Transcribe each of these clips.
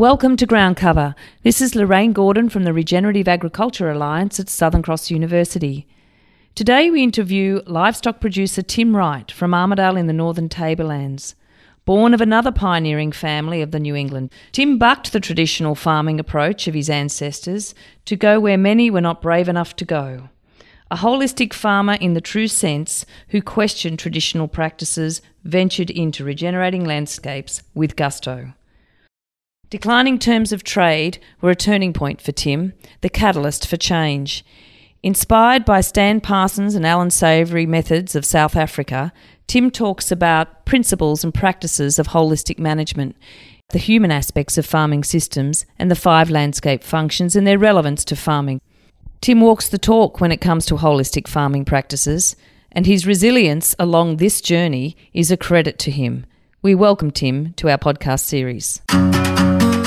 Welcome to Ground Cover. This is Lorraine Gordon from the Regenerative Agriculture Alliance at Southern Cross University. Today we interview livestock producer Tim Wright from Armidale in the Northern Tablelands. Born of another pioneering family of the New England, Tim bucked the traditional farming approach of his ancestors to go where many were not brave enough to go. A holistic farmer in the true sense who questioned traditional practices ventured into regenerating landscapes with gusto. Declining terms of trade were a turning point for Tim, the catalyst for change. Inspired by Stan Parsons and Allan Savory methods of South Africa, Tim talks about principles and practices of holistic management, the human aspects of farming systems, and the five landscape functions and their relevance to farming. Tim walks the talk when it comes to holistic farming practices, and his resilience along this journey is a credit to him. We welcome Tim to our podcast series.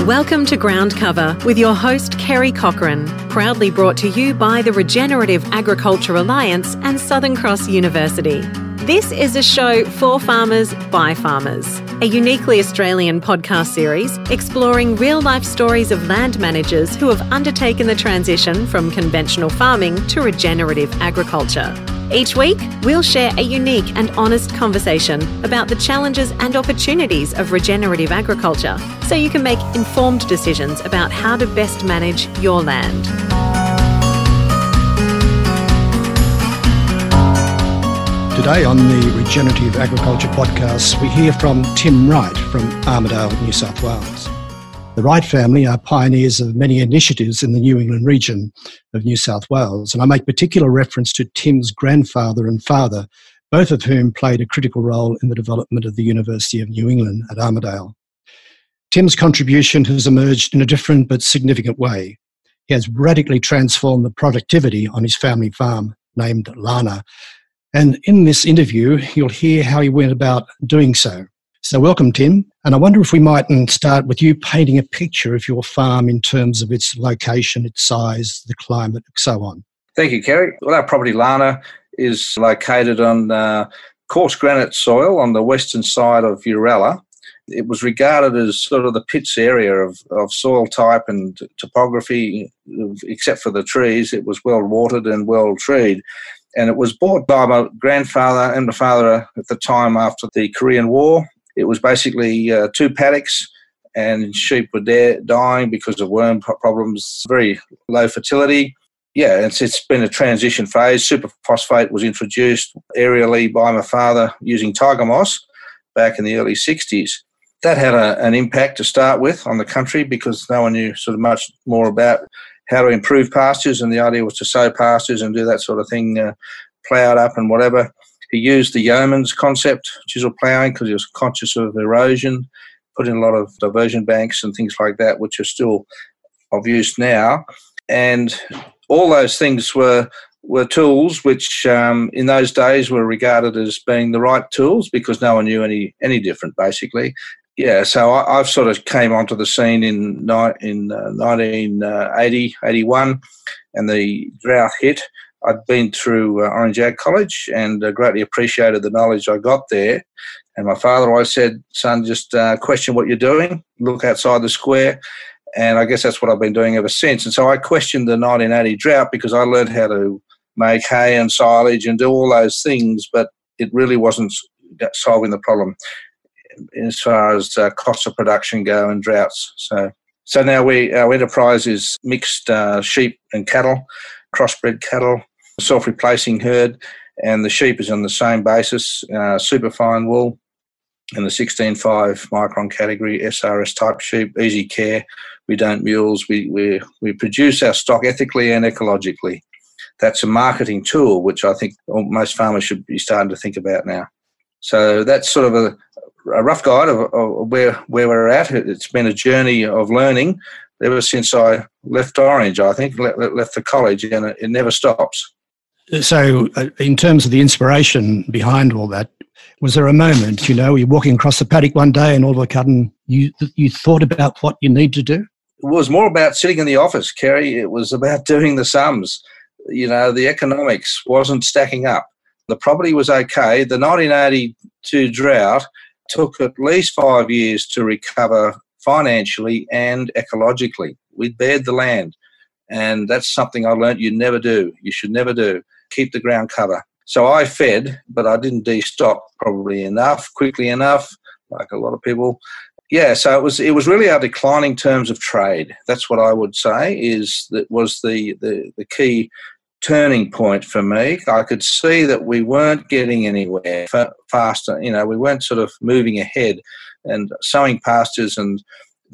Welcome to Ground Cover with your host, Kerry Cochran, proudly brought to you by the Regenerative Agriculture Alliance and Southern Cross University. This is a show for farmers by farmers, a uniquely Australian podcast series exploring real life stories of land managers who have undertaken the transition from conventional farming to regenerative agriculture. Each week, we'll share a unique and honest conversation about the challenges and opportunities of regenerative agriculture so you can make informed decisions about how to best manage your land. Today on the Regenerative Agriculture podcast, we hear from Tim Wright from Armidale, New South Wales. The Wright family are pioneers of many initiatives in the New England region of New South Wales, and I make particular reference to Tim's grandfather and father, both of whom played a critical role in the development of the University of New England at Armidale. Tim's contribution has emerged in a different but significant way. He has radically transformed the productivity on his family farm, named Lana. And in this interview, you'll hear how he went about doing so. So, welcome, Tim. And I wonder if we might start with you painting a picture of your farm in terms of its location, its size, the climate, and so on. Thank you, Kerry. Well, our property, Lana, is located on uh, coarse granite soil on the western side of Uralla. It was regarded as sort of the pits area of, of soil type and topography, except for the trees. It was well watered and well treed and it was bought by my grandfather and my father at the time after the Korean War. It was basically uh, two paddocks, and sheep were there dying because of worm problems, very low fertility. Yeah, it's, it's been a transition phase. Superphosphate was introduced aerially by my father using Tiger Moths back in the early 60s. That had a, an impact to start with on the country because no one knew sort of much more about how to improve pastures, and the idea was to sow pastures and do that sort of thing, uh, plough it up and whatever. He used the Yeomans' concept, chisel ploughing, because he was conscious of erosion, put in a lot of diversion banks and things like that, which are still of use now. And all those things were were tools which um, in those days were regarded as being the right tools because no one knew any any different basically yeah so I, have sort of came onto the scene in in uh, 1980 81 and the drought hit I'd been through uh, Orange Ag College and uh, greatly appreciated the knowledge I got there. And my father always said, son, just uh, question what you're doing, look outside the square. And I guess that's what I've been doing ever since. And so I questioned the 1980 drought because I learned how to make hay and silage and do all those things, but it really wasn't solving the problem as far as uh, costs of production go and droughts. So, so now we our enterprise is mixed uh, sheep and cattle, crossbred cattle, self-replacing herd, and the sheep is on the same basis, uh, super fine wool in the 16.5 micron category, SRS type sheep, easy care. We don't mules. We, we, we produce our stock ethically and ecologically. That's a marketing tool, which I think most farmers should be starting to think about now. So that's sort of a, a rough guide of, of, where, where we're at. It's been a journey of learning ever since I left Orange, I think, left, the college, and it never stops. So, uh, in terms of the inspiration behind all that, was there a moment, you know, you're walking across the paddock one day and all of a sudden you, you thought about what you need to do? It was more about sitting in the office, Kerry. It was about doing the sums. You know, the economics wasn't stacking up. The property was okay. The 1982 drought took at least five years to recover financially and ecologically. We bared the land. And that's something I learned you never do. You should never do. Keep the ground cover. So I fed, but I didn't destock probably enough, quickly enough, like a lot of people. Yeah, so it was it was really our declining terms of trade. That's what I would say is that was the, the, the key turning point for me. I could see that we weren't getting anywhere faster. You know, we weren't sort of moving ahead and sowing pastures and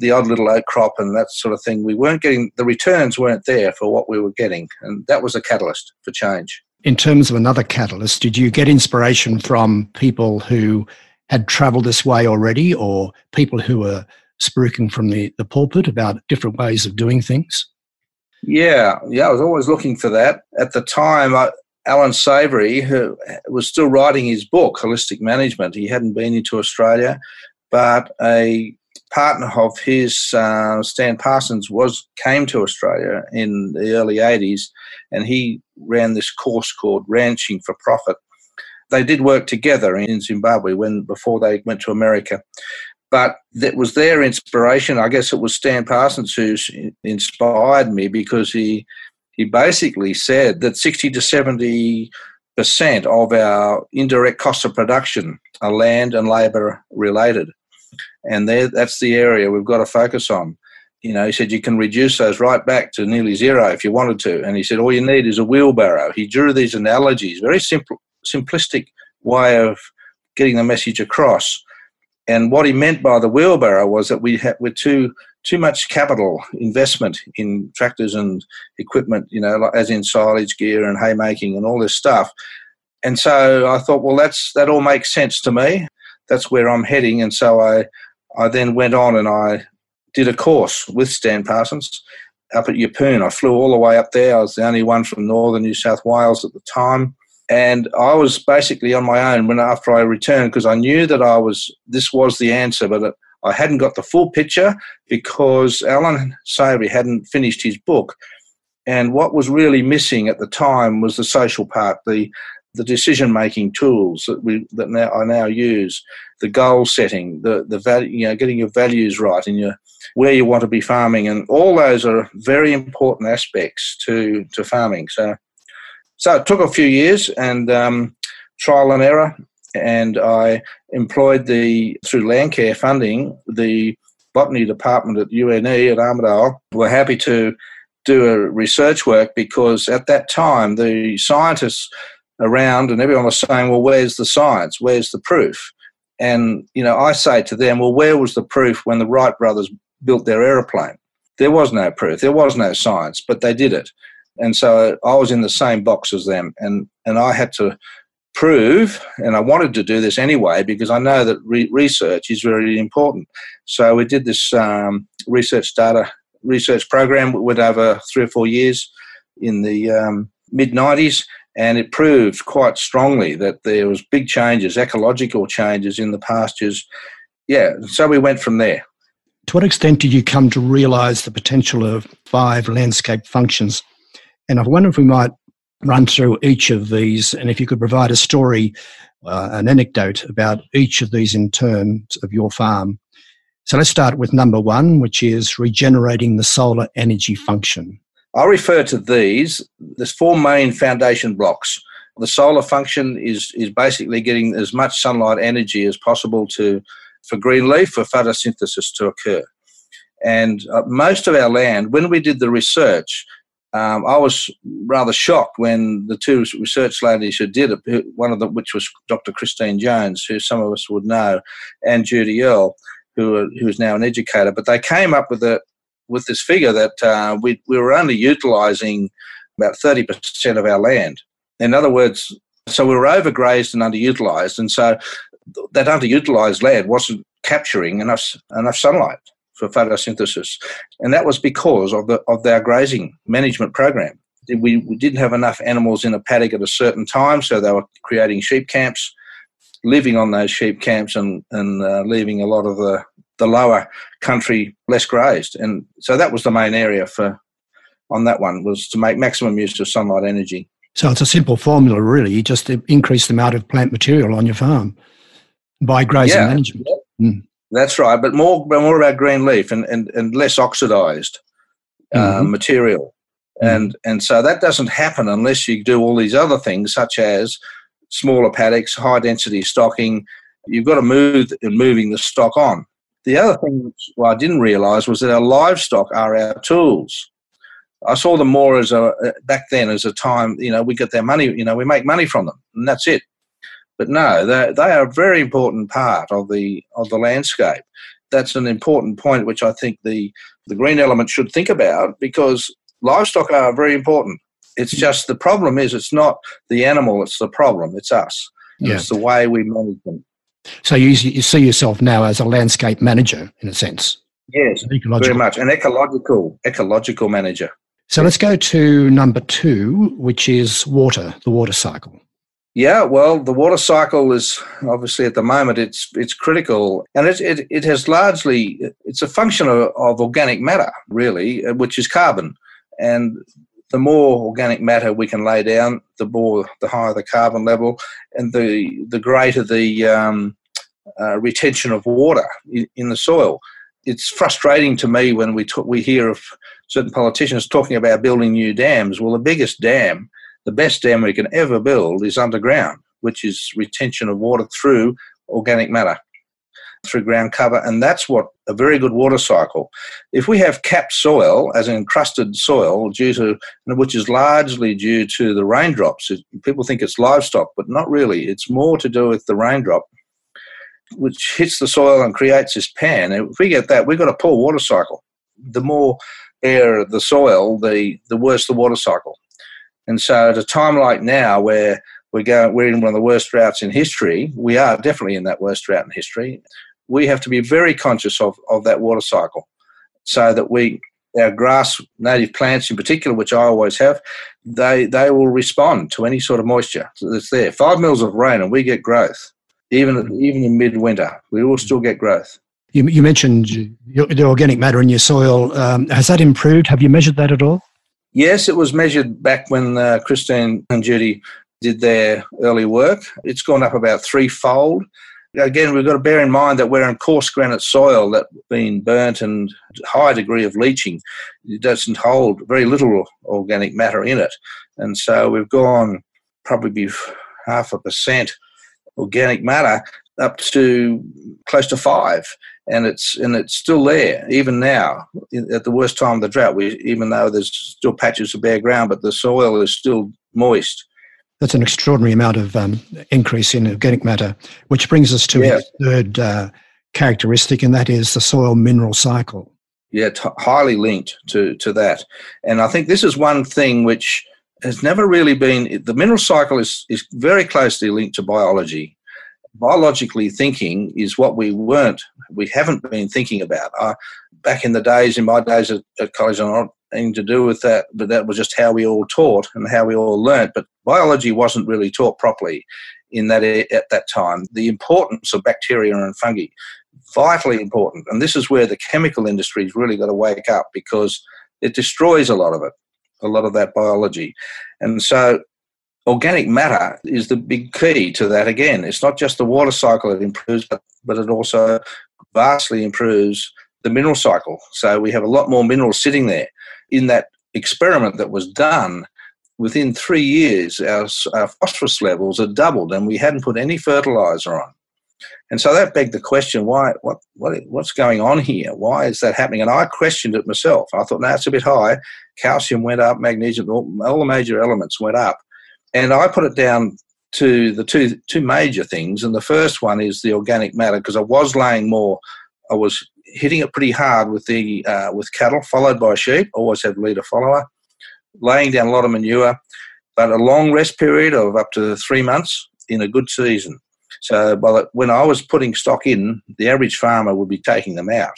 the odd little outcrop and that sort of thing. We weren't getting the returns weren't there for what we were getting, and that was a catalyst for change. In terms of another catalyst, did you get inspiration from people who had travelled this way already, or people who were spruiking from the, the pulpit about different ways of doing things? Yeah, yeah, I was always looking for that. At the time, I, Allan Savory, who was still writing his book, Holistic Management, he hadn't been into Australia, but a partner of his, uh, Stan Parsons, was came to Australia in the early 80s, and he ran this course called Ranching for Profit. They did work together in Zimbabwe when before they went to America, but that was their inspiration. I guess it was Stan Parsons who inspired me because he he basically said that 60 to 70 percent of our indirect cost of production are land and labour related, and that's the area we've got to focus on. You know, he said you can reduce those right back to nearly zero if you wanted to, and he said all you need is a wheelbarrow. He drew these analogies, very simple, simplistic way of getting the message across and what he meant by the wheelbarrow was that we had we're too too much capital investment in tractors and equipment, you know, as in silage gear and haymaking and all this stuff. And so I thought, well, that's that all makes sense to me. That's where I'm heading. And so I I then went on and I did a course with Stan Parsons up at Yeppoon. I flew all the way up there. I was the only one from northern New South Wales at the time and I was basically on my own when after I returned because I knew that I was this was the answer, but I hadn't got the full picture because Allan Savory hadn't finished his book, and what was really missing at the time was the social part, the the decision making tools that we that now I now use, the goal setting, the the value, you know, getting your values right and your where you want to be farming, and all those are very important aspects to to farming. So so it took a few years and um, trial and error, and I employed the through Landcare funding the botany department at UNE at Armidale. Were happy to do a research work because at that time the scientists around and everyone was saying, "Well, where's the science? Where's the proof?" And you know, I say to them, "Well, where was the proof when the Wright brothers built their aeroplane? There was no proof. There was no science, but they did it and so I was in the same box as them, and and I had to prove, and I wanted to do this anyway because I know that re- research is very important. So we did this um, research data research program with over three or four years in the um, mid '90s, and it proved quite strongly that there was big changes, ecological changes in the pastures. Yeah, so we went from there. To what extent did you come to realise the potential of five landscape functions and I wonder if we might run through each of these and if you could provide a story, uh, an anecdote about each of these in terms of your farm. So let's start with number one, which is regenerating the solar energy function. I refer to these, there's four main foundation blocks. The solar function is, is basically getting as much sunlight energy as possible to, for green leaf, for photosynthesis to occur. And uh, most of our land, when we did the research, um, I was rather shocked when the two research ladies who did it, one of them, which was Dr. Christine Jones, who some of us would know, and Judy Earle, who who is now an educator, but they came up with a with this figure that uh, we we were only utilising about thirty percent of our land. In other words, so we were overgrazed and underutilised, and so that underutilised land wasn't capturing enough enough sunlight for photosynthesis, and that was because of the of our grazing management program. We, we didn't have enough animals in a paddock at a certain time, so they were creating sheep camps, living on those sheep camps, and and uh, leaving a lot of the the lower country less grazed, and so that was the main area for on that one was to make maximum use of sunlight energy. So it's a simple formula, really. You just increase the amount of plant material on your farm by grazing yeah. management. Mm. That's right, but more but more about green leaf and, and, and less oxidized uh, mm-hmm. material. Mm-hmm. And and so that doesn't happen unless you do all these other things such as smaller paddocks, high density stocking. You've got to move in moving the stock on. The other thing which well, I didn't realise was that our livestock are our tools. I saw them more as a uh, back then as a time. You know, we get their money. You know, we make money from them, and that's it. But no, they they are a very important part of the of the landscape. That's an important point which I think the the green element should think about because livestock are very important. It's just the problem is it's not the animal, it's the problem. It's us. Yeah. It's the way we manage them. So you, you see yourself now as a landscape manager in a sense. Yes, very much. An ecological ecological manager. So let's go to number two, which is water, the water cycle. Yeah, well, the water cycle is obviously at the moment it's it's critical, and it it, it has largely it's a function of, of organic matter really, uh, which is carbon, and the more organic matter we can lay down, the more the higher the carbon level, and the the greater the um, uh, retention of water in, in, the soil. It's frustrating to me when we we hear of certain politicians talking about building new dams. Well, the biggest dam, the best dam we can ever build, is underground, which is retention of water through organic matter through ground cover, and that's what a very good water cycle. If we have capped soil, as an encrusted soil, due to which is largely due to the raindrops, people think it's livestock, but not really. It's more to do with the raindrop, which hits the soil and creates this pan. if we get that, we've got a poor water cycle. The more air the soil, the the worse the water cycle. And so, at a time like now, where we're going, we're in one of the worst droughts in history. We are definitely in that worst drought in history we have to be very conscious of, of that water cycle so that we our grass native plants in particular which i always have they they will respond to any sort of moisture that's there. Five mils of rain and we get growth even even in midwinter we will still get growth. You, you mentioned the organic matter in your soil. Um, has that improved? Have you measured that at all? Yes it was measured back when uh, christine and judy did their early work. It's gone up about threefold Again, we've got to bear in mind that we're in coarse granite soil that's been burnt and high degree of leaching. It doesn't hold very little organic matter in it. And so we've gone probably half a percent organic matter up to close to five, and it's and it's still there even now at the worst time of the drought. We even though there's still patches of bare ground, but the soil is still moist. That's an extraordinary amount of um, increase in organic matter, which brings us to yeah. the third uh, characteristic, and that is the soil mineral cycle. Yeah, t- highly linked to, to that. And I think this is one thing which has never really been the mineral cycle is, is very closely linked to biology. Biologically thinking is what we weren't, we haven't been thinking about. Uh, back in the days, in my days at, at college, not anything to do with that, but that was just how we all taught and how we all learnt. But biology wasn't really taught properly in that at that time. The importance of bacteria and fungi, vitally important, and this is where the chemical industry's really got to wake up because it destroys a lot of it, a lot of that biology, and so. Organic matter is the big key to that again. It's not just the water cycle it improves, but, but it also vastly improves the mineral cycle. So we have a lot more minerals sitting there in that experiment that was done, within three years, our, our phosphorus levels had doubled, and we hadn't put any fertilizer on. And so that begged the question: Why? What? What? What's going on here? Why is that happening? And I questioned it myself. I thought, no, it's a bit high. Calcium went up, magnesium, all, all the major elements went up, and I put it down to the two two major things. And the first one is the organic matter because I was laying more. I was hitting it pretty hard with the uh, with cattle, followed by sheep. Always have leader follower, laying down a lot of manure, but a long rest period of up to three months in a good season. So by when I was putting stock in, the average farmer would be taking them out.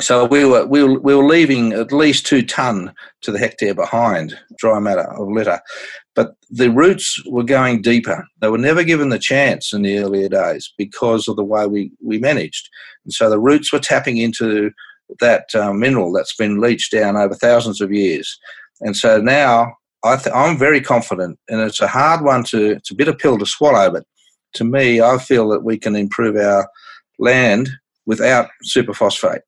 So we were, we were, we were leaving at least two tonne to the hectare behind dry matter of litter. But the roots were going deeper. They were never given the chance in the earlier days because of the way we, we managed. And so the roots were tapping into that uh, mineral that's been leached down over thousands of years. And so now I th- I'm very confident, and it's a hard one to, it's a bitter pill to swallow, but to me, I feel that we can improve our land without superphosphate,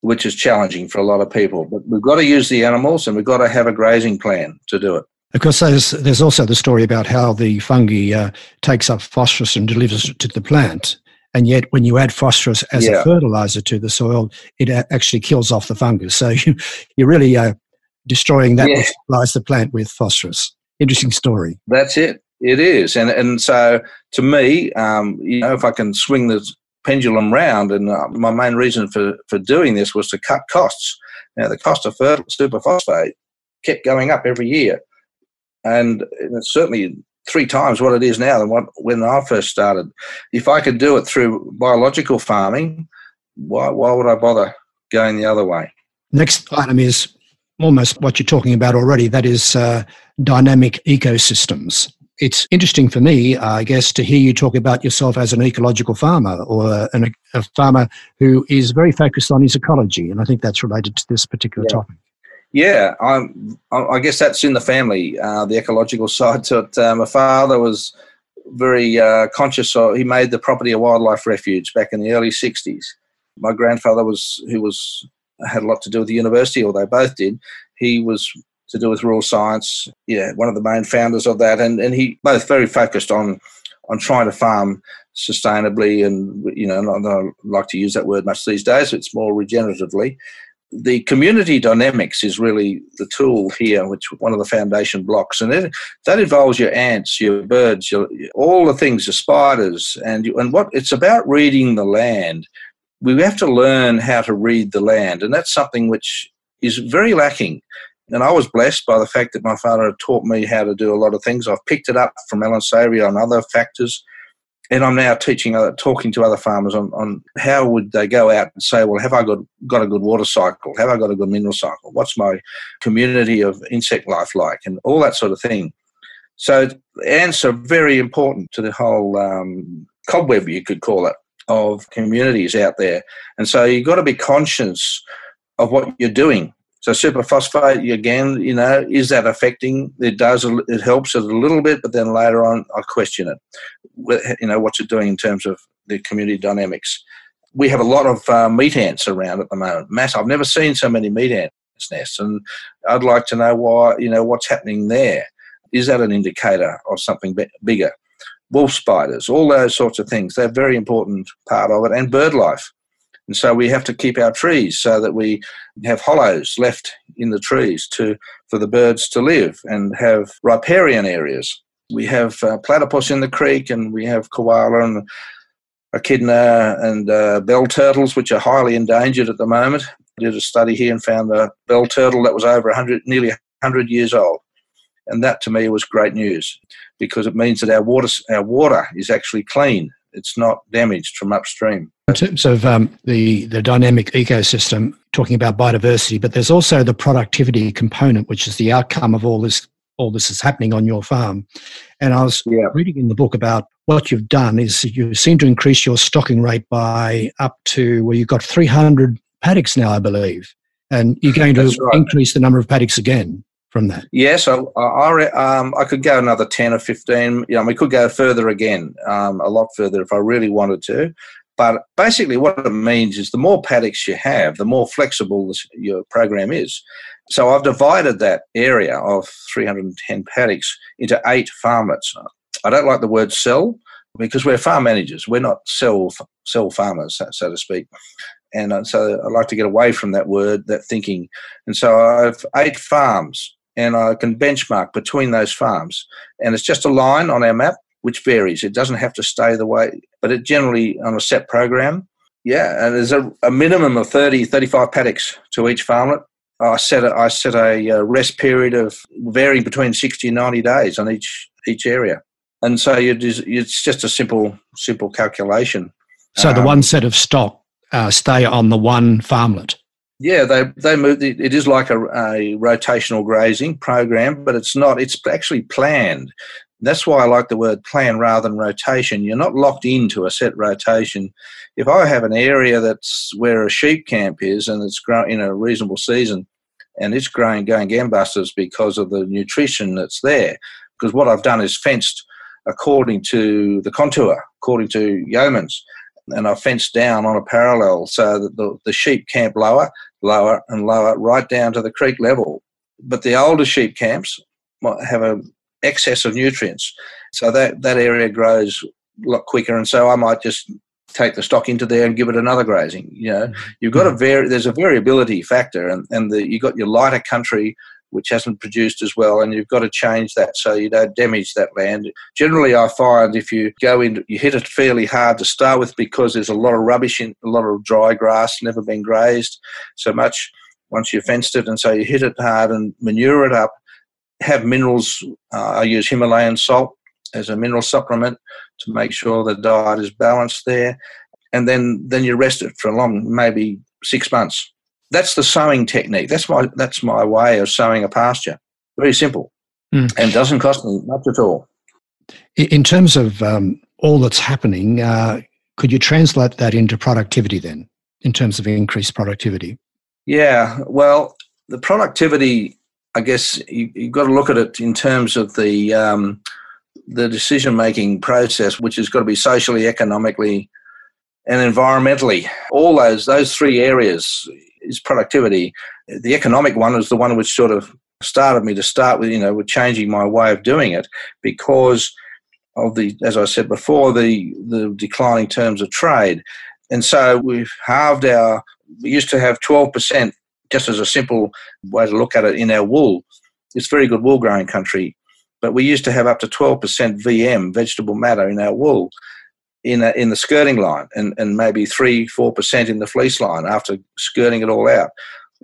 which is challenging for a lot of people. But we've got to use the animals and we've got to have a grazing plan to do it. Of course, there's, there's also the story about how the fungi uh, takes up phosphorus and delivers it to the plant. And yet, when you add phosphorus as yeah. a fertilizer to the soil, it actually kills off the fungus. So you, you're really uh, destroying that yeah. which supplies the plant with phosphorus. Interesting story. That's it. It is, and and so to me, um, you know, if I can swing the pendulum round, and uh, my main reason for for doing this was to cut costs. Now, the cost of superphosphate kept going up every year, and it's certainly three times what it is now than what when I first started. If I could do it through biological farming, why why would I bother going the other way? Next item is almost what you're talking about already. That is uh, dynamic ecosystems it's interesting for me, I guess, to hear you talk about yourself as an ecological farmer or an, a farmer who is very focused on his ecology. And I think that's related to this particular yeah. topic. Yeah, I'm, I guess that's in the family, uh, the ecological side to it. Uh, my father was very uh, conscious of, he made the property a wildlife refuge back in the early 60s. My grandfather was, who was, had a lot to do with the university, or they both did, he was to do with rural science. Yeah, one of the main founders of that, and and he both very focused on on trying to farm sustainably, and you know, I don't like to use that word much these days. It's more regeneratively. The community dynamics is really the tool here, which one of the foundation blocks, and it, that involves your ants, your birds, your, all the things, your spiders, and you, and what it's about reading the land. We have to learn how to read the land, and that's something which is very lacking and I was blessed by the fact that my father had taught me how to do a lot of things. I've picked it up from Allan Savory on other factors. And I'm now teaching, other, talking to other farmers on, on how would they go out and say, well, have I got, got a good water cycle? Have I got a good mineral cycle? What's my community of insect life like? And all that sort of thing. So ants are very important to the whole um, cobweb, you could call it, of communities out there. And so you've got to be conscious of what you're doing so superphosphate again, you know, is that affecting? It does. It helps it a little bit, but then later on, I question it. You know, what's it doing in terms of the community dynamics? We have a lot of uh, meat ants around at the moment. Mass. I've never seen so many meat ants nests, and I'd like to know why. You know, what's happening there? Is that an indicator of something bigger? Wolf spiders, all those sorts of things. They're a very important part of it, and bird life. And so we have to keep our trees so that we have hollows left in the trees to for the birds to live and have riparian areas. We have uh, platypus in the creek and we have koala and echidna and uh, bell turtles, which are highly endangered at the moment. I did a study here and found a bell turtle that was over 100, nearly 100 years old. And that to me was great news because it means that our water, our water is actually clean it's not damaged from upstream. In terms of um, the, the dynamic ecosystem, talking about biodiversity, but there's also the productivity component, which is the outcome of all this all this is happening on your farm. And I was yeah. reading in the book about what you've done is you seem to increase your stocking rate by up to well, you've got 300 paddocks now, I believe, and you're going to right. increase the number of paddocks again from that? Yes, I, I, um, I could go another 10 or 15. You know, we could go further again, um, a lot further if I really wanted to. But basically, what it means is the more paddocks you have, the more flexible your program is. So I've divided that area of 310 paddocks into eight farmlets. I don't like the word cell because we're farm managers. We're not cell cell farmers, so to speak. And uh, so I like to get away from that word, that thinking. And so I have eight farms and I can benchmark between those farms. And it's just a line on our map which varies. It doesn't have to stay the way, but it generally on a set program. Yeah, and there's a, a minimum of 30, 35 paddocks to each farmlet. I set a, I set a uh, rest period of varying between 60 and 90 days on each each area. And so just, it's just a simple simple calculation. So the um, one set of stock uh, stay on the one farmlet. Yeah, they they move. It is like a, a rotational grazing program, but it's not. It's actually planned. That's why I like the word plan rather than rotation. You're not locked into a set rotation. If I have an area that's where a sheep camp is and it's growing in a reasonable season, and it's growing going gambusters because of the nutrition that's there. Because what I've done is fenced according to the contour, according to Yeomans and I fenced down on a parallel so that the, the sheep camp lower, lower, and lower, right down to the creek level. But the older sheep camps might have an excess of nutrients, so that, that area grows a lot quicker. And so I might just take the stock into there and give it another grazing. You know, mm-hmm. you've got a very there's a variability factor, and and the, you've got your lighter country which hasn't produced as well, and you've got to change that so you don't damage that land. Generally, I find if you go in, you hit it fairly hard to start with because there's a lot of rubbish in, a lot of dry grass, never been grazed so much once you've fenced it, and so you hit it hard and manure it up. Have minerals. Uh, I use Himalayan salt as a mineral supplement to make sure the diet is balanced there, and then then you rest it for a long, maybe six months that's the sowing technique. That's my that's my way of sowing a pasture. Very simple, mm. and doesn't cost me much at all. In terms of um, all that's happening, uh, could you translate that into productivity then, in terms of increased productivity? Yeah, well, the productivity, I guess you, have got to look at it in terms of the um, the decision making process, which has got to be socially, economically, and environmentally. All those those three areas is productivity. The economic one is the one which sort of started me to start with, you know, with changing my way of doing it because of the, as I said before, the the declining terms of trade, and so we've halved our. We used to have twelve percent, just as a simple way to look at it, in our wool. It's very good wool growing country, but we used to have up to twelve percent VM, vegetable matter, in our wool in a, in the skirting line and, and maybe three four percent in the fleece line after skirting it all out.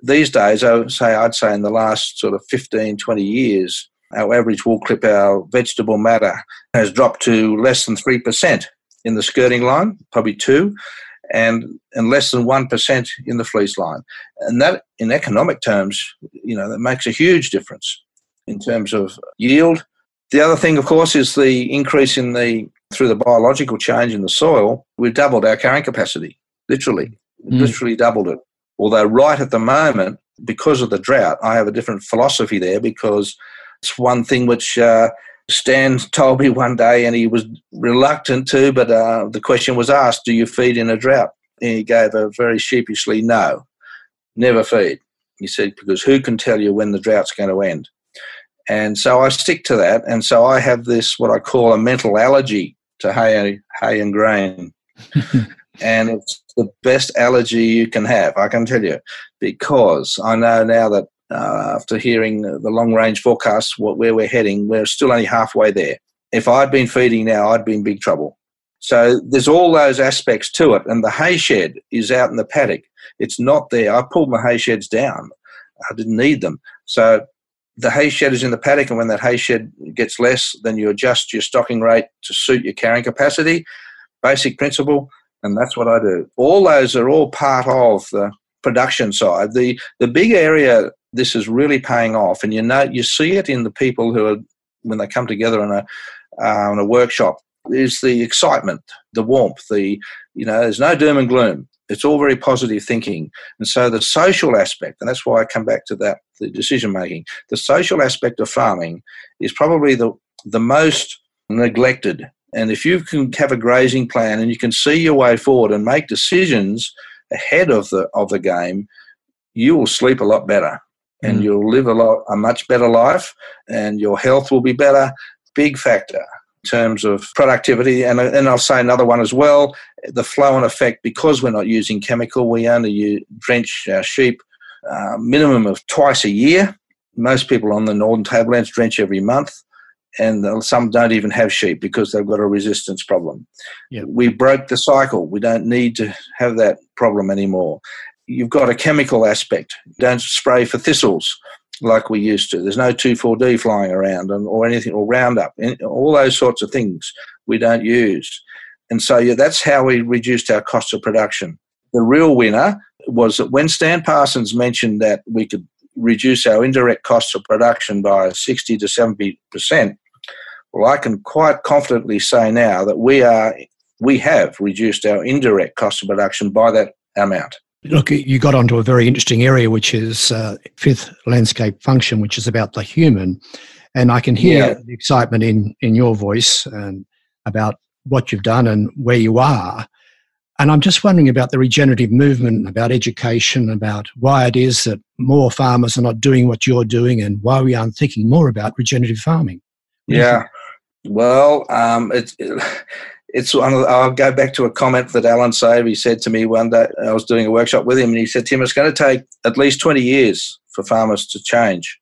These days, I would say I'd say in the last sort of 15, 20 years, our average wool clip, our vegetable matter has dropped to less than three percent in the skirting line, probably two, and and less than one percent in the fleece line. And that, in economic terms, you know, that makes a huge difference in terms of yield. The other thing, of course, is the increase in the through the biological change in the soil, we've doubled our carrying capacity, literally, mm. literally doubled it. Although, right at the moment, because of the drought, I have a different philosophy there because it's one thing which uh, Stan told me one day, and he was reluctant to, but uh, the question was asked, Do you feed in a drought? And he gave a very sheepishly no, never feed. He said, Because who can tell you when the drought's going to end? And so I stick to that. And so I have this, what I call a mental allergy to hay, hay and grain. and it's the best allergy you can have, I can tell you, because I know now that uh, after hearing the long range forecasts, what, where we're heading, we're still only halfway there. If I'd been feeding now, I'd be in big trouble. So there's all those aspects to it. And the hay shed is out in the paddock. It's not there. I pulled my hay sheds down. I didn't need them. So the hay shed is in the paddock, and when that hay shed gets less, then you adjust your stocking rate to suit your carrying capacity. Basic principle, and that's what I do. All those are all part of the production side. The the big area this is really paying off, and you know you see it in the people who are when they come together in a uh, in a workshop is the excitement, the warmth, the you know there's no doom and gloom. It's all very positive thinking. And so the social aspect, and that's why I come back to that, the decision making, the social aspect of farming is probably the, the most neglected. And if you can have a grazing plan and you can see your way forward and make decisions ahead of the of the game, you will sleep a lot better and mm. you'll live a lot a much better life and your health will be better. Big factor terms of productivity. And, and I'll say another one as well the flow and effect, because we're not using chemical, we only use, drench our sheep uh, minimum of twice a year. Most people on the northern tablelands drench every month, and some don't even have sheep because they've got a resistance problem. Yep. We broke the cycle. We don't need to have that problem anymore. You've got a chemical aspect. Don't spray for thistles like we used to. There's no 2,4-D flying around and, or anything, or Roundup, all those sorts of things we don't use. And so yeah, that's how we reduced our cost of production. The real winner was that when Stan Parsons mentioned that we could reduce our indirect costs of production by 60 to 70%, well, I can quite confidently say now that we are we have reduced our indirect cost of production by that amount. Look, you got onto a very interesting area, which is uh, fifth landscape function, which is about the human. And I can hear yeah. the excitement in, in your voice and about what you've done and where you are. And I'm just wondering about the regenerative movement, about education, about why it is that more farmers are not doing what you're doing and why we aren't thinking more about regenerative farming. Yeah. Well, um, it's. It, it's I'll go back to a comment that Allan Savory said to me one day. I was doing a workshop with him, and he said, "Tim, it's going to take at least 20 years for farmers to change."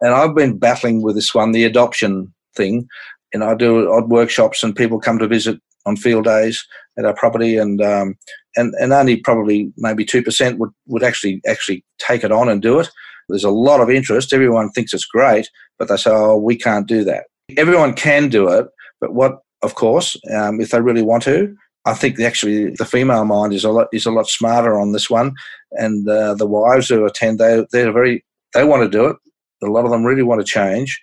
And I've been battling with this one, the adoption thing. And I do odd workshops, and people come to visit on field days at our property, and um, and and only probably maybe two percent would would actually actually take it on and do it. There's a lot of interest. Everyone thinks it's great, but they say, "Oh, we can't do that." Everyone can do it, but what of course, um, if they really want to. I think actually the female mind is a lot is a lot smarter on this one, and uh, the wives who attend they they're very they want to do it. A lot of them really want to change.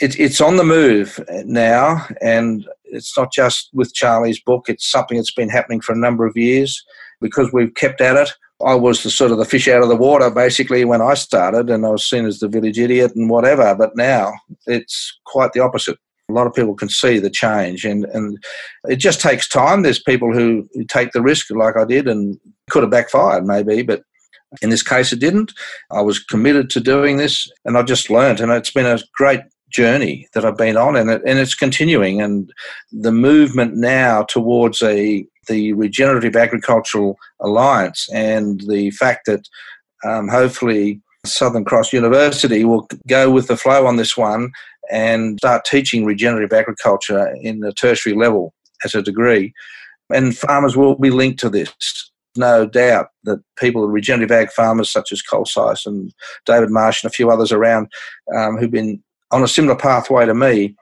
It, it's on the move now, and it's not just with Charlie's book. It's something that's been happening for a number of years because we've kept at it. I was the sort of the fish out of the water basically when I started, and I was seen as the village idiot and whatever. But now it's quite the opposite a lot of people can see the change and, and it just takes time. There's people who, take the risk like i did and could have backfired maybe but in this case it didn't. I was committed to doing this and i just learned and it's been a great journey that i've been on and, it, and it's continuing. And the movement now towards a the regenerative agricultural alliance and the fact that um, hopefully Southern Cross University will go with the flow on this one and start teaching regenerative agriculture in the tertiary level as a degree. And farmers will be linked to this. No doubt that people, regenerative ag farmers such as Col Seis and David Marsh and a few others around um, who've been on a similar pathway to me,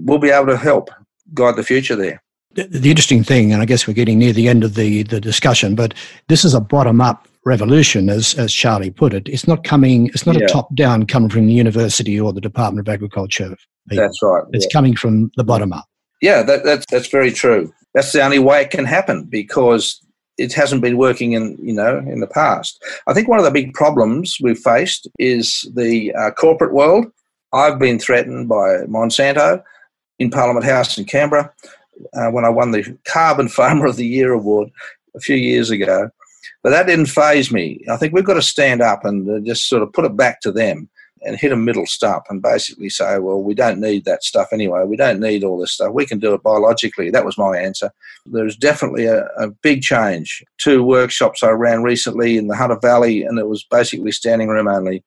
will be able to help guide the future there. The, the interesting thing, and I guess we're getting near the end of the, the discussion, but this is a bottom up revolution, as, as Charlie put it. It's not coming, it's not yeah. a top down coming from the university or the Department of Agriculture. People. That's right. It's yeah. coming from the bottom up. Yeah, that, that's, that's very true. That's the only way it can happen because it hasn't been working in you know in the past. I think one of the big problems we've faced is the uh, corporate world. I've been threatened by Monsanto in Parliament House in Canberra uh, when I won the Carbon Farmer of the Year award a few years ago. But that didn't phase me. I think we've got to stand up and uh, just sort of put it back to them and hit a middle stump and basically say, well, we don't need that stuff anyway. We don't need all this stuff. We can do it biologically. That was my answer. There's definitely a, a big change. Two workshops I ran recently in the Hunter Valley, and it was basically standing room only.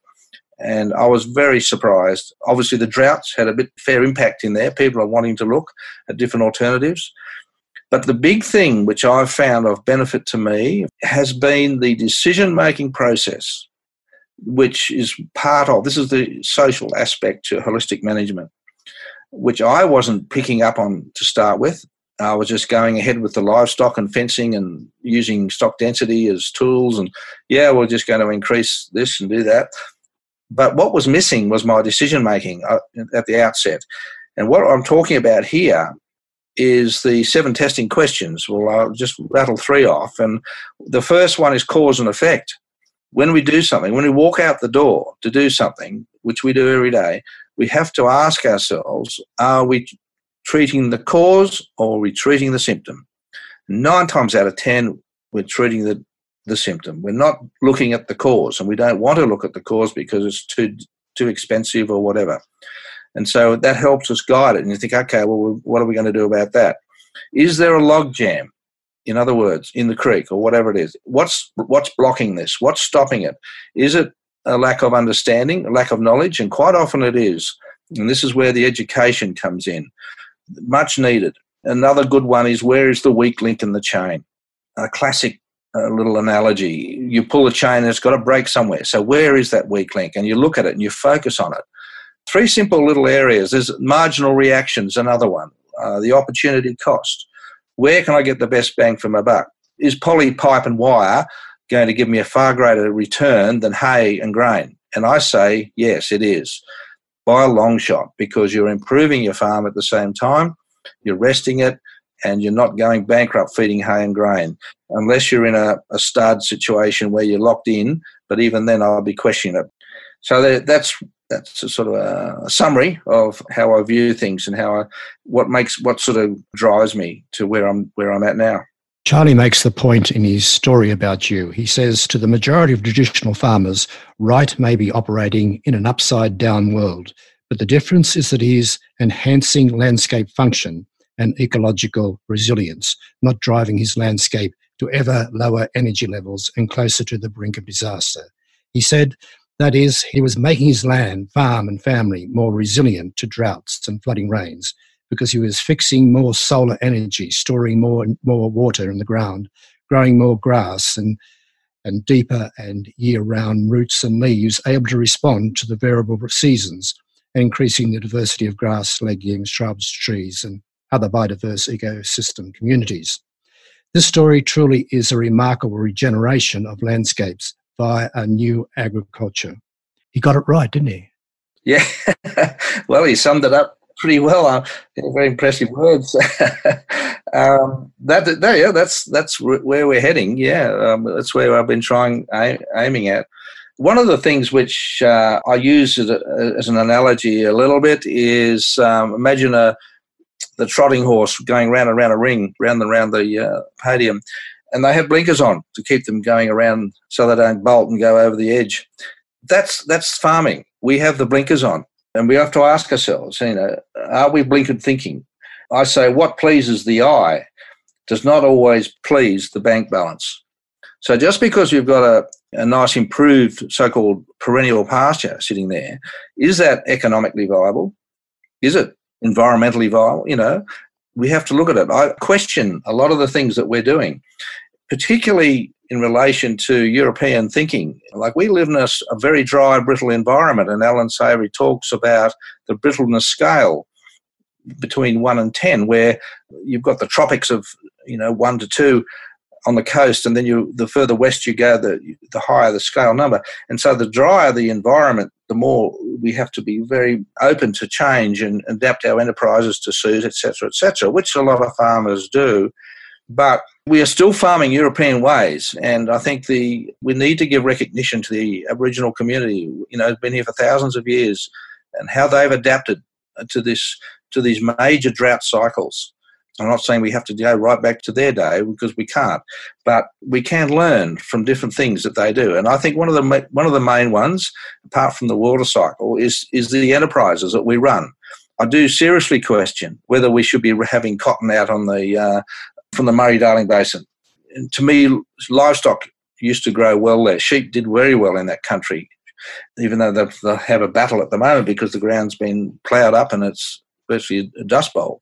And I was very surprised. Obviously, the droughts had a bit fair impact in there. People are wanting to look at different alternatives. But the big thing which I've found of benefit to me has been the decision making process, which is part of this is the social aspect to holistic management, which I wasn't picking up on to start with. I was just going ahead with the livestock and fencing and using stock density as tools. And yeah, we're just going to increase this and do that. But what was missing was my decision making uh, at the outset. And what I'm talking about here is the seven testing questions. Well, I'll just rattle three off. And the first one is cause and effect. When we do something, when we walk out the door to do something, which we do every day, we have to ask ourselves are we treating the cause or are we treating the symptom? Nine times out of ten, we're treating the, the symptom. We're not looking at the cause, and we don't want to look at the cause because it's too too expensive or whatever. And so that helps us guide it. And you think, okay, well, what are we going to do about that? Is there a log jam? In other words, in the creek or whatever it is, what's what's blocking this? What's stopping it? Is it a lack of understanding, a lack of knowledge? And quite often it is. And this is where the education comes in, much needed. Another good one is where is the weak link in the chain? A classic uh, little analogy. You pull a chain and it's got to break somewhere. So where is that weak link? And you look at it and you focus on it. Three simple little areas. There's marginal reactions, another one. Uh, the opportunity cost. Where can I get the best bang for my buck? Is poly pipe and wire going to give me a far greater return than hay and grain? And I say, yes, it is by a long shot because you're improving your farm at the same time, you're resting it, and you're not going bankrupt feeding hay and grain unless you're in a, a stud situation where you're locked in. But even then, I'll be questioning it. So that's that's a sort of a, summary of how I view things and how I, what makes what sort of drives me to where I'm where I'm at now. Charlie makes the point in his story about you. He says to the majority of traditional farmers, Wright may be operating in an upside down world, but the difference is that he is enhancing landscape function and ecological resilience, not driving his landscape to ever lower energy levels and closer to the brink of disaster. He said, that is, he was making his land, farm, and family more resilient to droughts and flooding rains because he was fixing more solar energy, storing more and more water in the ground, growing more grass and and deeper and year-round roots and leaves able to respond to the variable seasons, increasing the diversity of grass, legumes, shrubs, trees, and other biodiverse ecosystem communities. This story truly is a remarkable regeneration of landscapes via a new agriculture. He got it right, didn't he? Yeah. well, he summed it up pretty well. Uh, very impressive words. um, that, that, yeah, that's that's where we're heading. Yeah, um, that's where I've been trying aiming at. One of the things which uh, I use as, a, as, an analogy a little bit is um, imagine a the trotting horse going round and round a ring, round and round the uh, podium, and they have blinkers on to keep them going around so they don't bolt and go over the edge. That's that's farming. We have the blinkers on. And we have to ask ourselves, you know, are we blinkered thinking? I say what pleases the eye does not always please the bank balance. So just because you've got a, a nice improved so-called perennial pasture sitting there, is that economically viable? Is it environmentally viable? You know, we have to look at it. I question a lot of the things that we're doing, particularly in relation to European thinking. Like we live in a, a very dry, brittle environment, and Allan Savory talks about the brittleness scale between one and ten, where you've got the tropics of you know one to two on the coast, and then you the further west you go, the the higher the scale number. And so the drier the environment, the more we have to be very open to change and adapt our enterprises to suit, etc., etc., which a lot of farmers do. But we are still farming European ways, and I think the we need to give recognition to the Aboriginal community. You know, been here for thousands of years, and how they've adapted to this to these major drought cycles. I'm not saying we have to go right back to their day because we can't, but we can learn from different things that they do. And I think one of the one of the main ones, apart from the water cycle, is is the enterprises that we run. I do seriously question whether we should be having cotton out on the uh, from the Murray Darling Basin. And to me, livestock used to grow well there. Sheep did very well in that country, even though they have a battle at the moment because the ground's been ploughed up and it's virtually a dust bowl.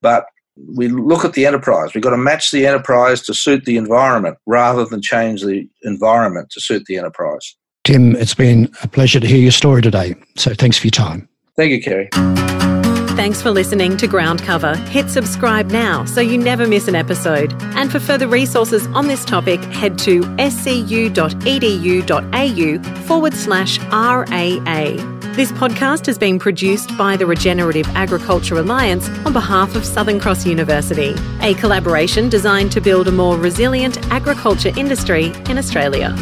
But we look at the enterprise. We've got to match the enterprise to suit the environment rather than change the environment to suit the enterprise. Tim, it's been a pleasure to hear your story today. So thanks for your time. Thank you, Kerry. Thanks for listening to Ground Cover. Hit subscribe now so you never miss an episode. And for further resources on this topic, head to scu.edu.au forward slash RAA. This podcast has been produced by the Regenerative Agriculture Alliance on behalf of Southern Cross University, a collaboration designed to build a more resilient agriculture industry in Australia.